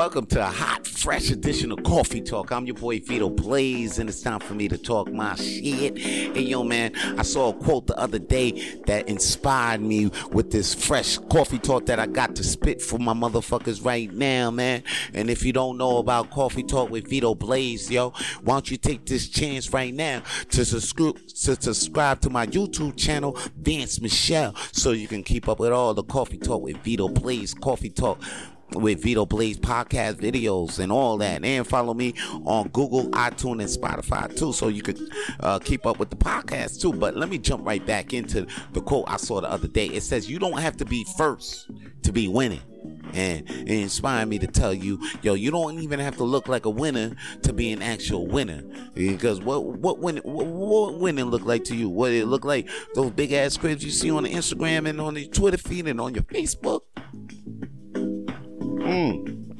Welcome to a hot, fresh edition of Coffee Tawlk. I'm your boy Vito Blaze, and it's time for me to talk my shit. Hey, yo, man, I saw a quote the other day that inspired me with this fresh coffee talk that I got to spit for my motherfuckers right now, man. And if you don't know about Coffee Tawlk with Vito Blaze, yo, why don't you take this chance right now to, subscribe to subscribe to my YouTube channel, Vance Michelle, so you can keep up with all the Coffee Tawlk with Vito Blaze, Coffee Tawlk with Vito Blaze podcast videos and all that. And follow me on Google, iTunes, and Spotify too, so you could uh, keep up with the podcast too. But let me jump right back into the quote I saw the other day. It says, You don't have to be first to be winning. And it inspired me to tell you, yo, you don't even have to look like a winner to be an actual winner. Because what what winning what, what winning look like to you? What it look like those big ass scripts you see on the Instagram and on the Twitter feed and on your Facebook? Mm.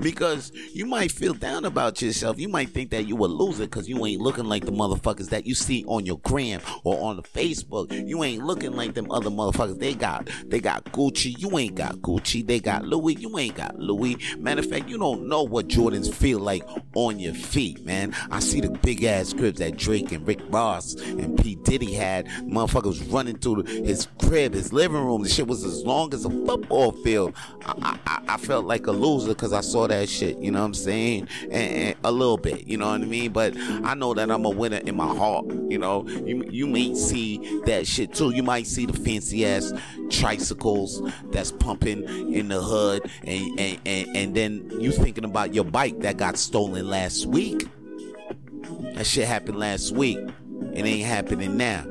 Because you might feel down about yourself. You might think that you a loser because you ain't looking like the motherfuckers that you see on your gram or on the Facebook. You ain't looking like them other motherfuckers. They got they got Gucci. You ain't got Gucci. They got Louis. You ain't got Louis. Matter of fact, you don't know what Jordans feel like on your feet, man. I see the big ass cribs that Drake and Rick Ross and P. Diddy had. Motherfuckers running through his crib, his living room. The shit was as long as a football field. I, I, felt like a loser because I saw that shit. You know what I'm saying? And, and, a little bit. You know what I mean? But I know that I'm a winner in my heart. You know, you you may see that shit too. You might see the fancy ass tricycles that's pumping in the hood, and and, and, and then you thinking about your bike that got stolen last week. That shit happened last week. It ain't happening now.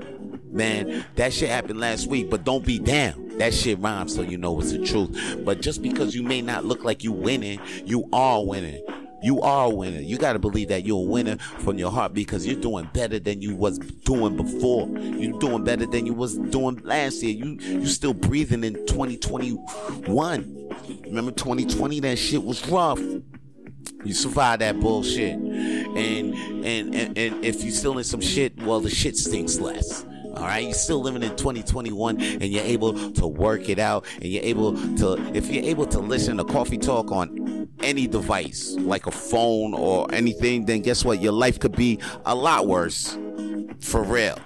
Man, that shit happened last week, but don't be down. That shit rhymes so you know it's the truth. But just because you may not look like you winning, you are winning. You are a winner. You got to believe that you're a winner from your heart because you're doing better than you was doing before. You're doing better than you was doing last year. You you still breathing in 2021. Remember 2020? That shit was rough. You survived that bullshit. And and and, and if you still in some shit, well the shit stinks less. All right, you're still living in 2021 and you're able to work it out and you're able to if you're able to listen to coffee talk on any device like a phone or anything, then guess what? Your life could be a lot worse. For real.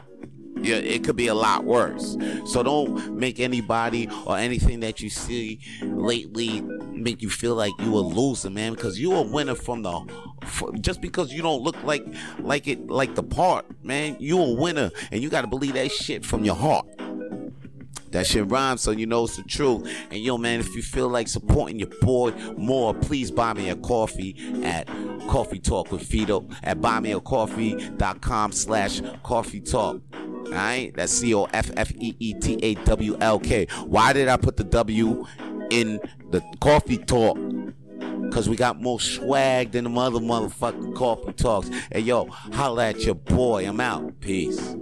Yeah, it could be a lot worse. So don't make anybody or anything that you see lately make you feel like you a loser, man. Because you a winner from the just because you don't look like like it like the part, man. You a winner, and you got to believe that shit from your heart. That shit rhymes, so you know it's the truth. And yo, man, if you feel like supporting your boy more, please buy me a coffee at Coffee Tawlk with Vito at buymeacoffee.com slash coffee talk. Alright? That's C O F F E E T A W L K. Why did I put the W in the coffee talk? Cause we got more swag than the mother motherfucking coffee talks. Hey yo, holla at your boy. I'm out. Peace.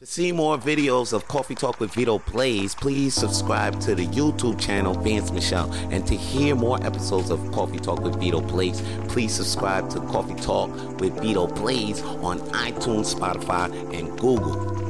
To see more videos of Coffee Tawlk with Vito Blaze, please subscribe to the YouTube channel Vance Michelle. And to hear more episodes of Coffee Tawlk with Vito Blaze, please subscribe to Coffee Tawlk with Vito Blaze on iTunes, Spotify, and Google.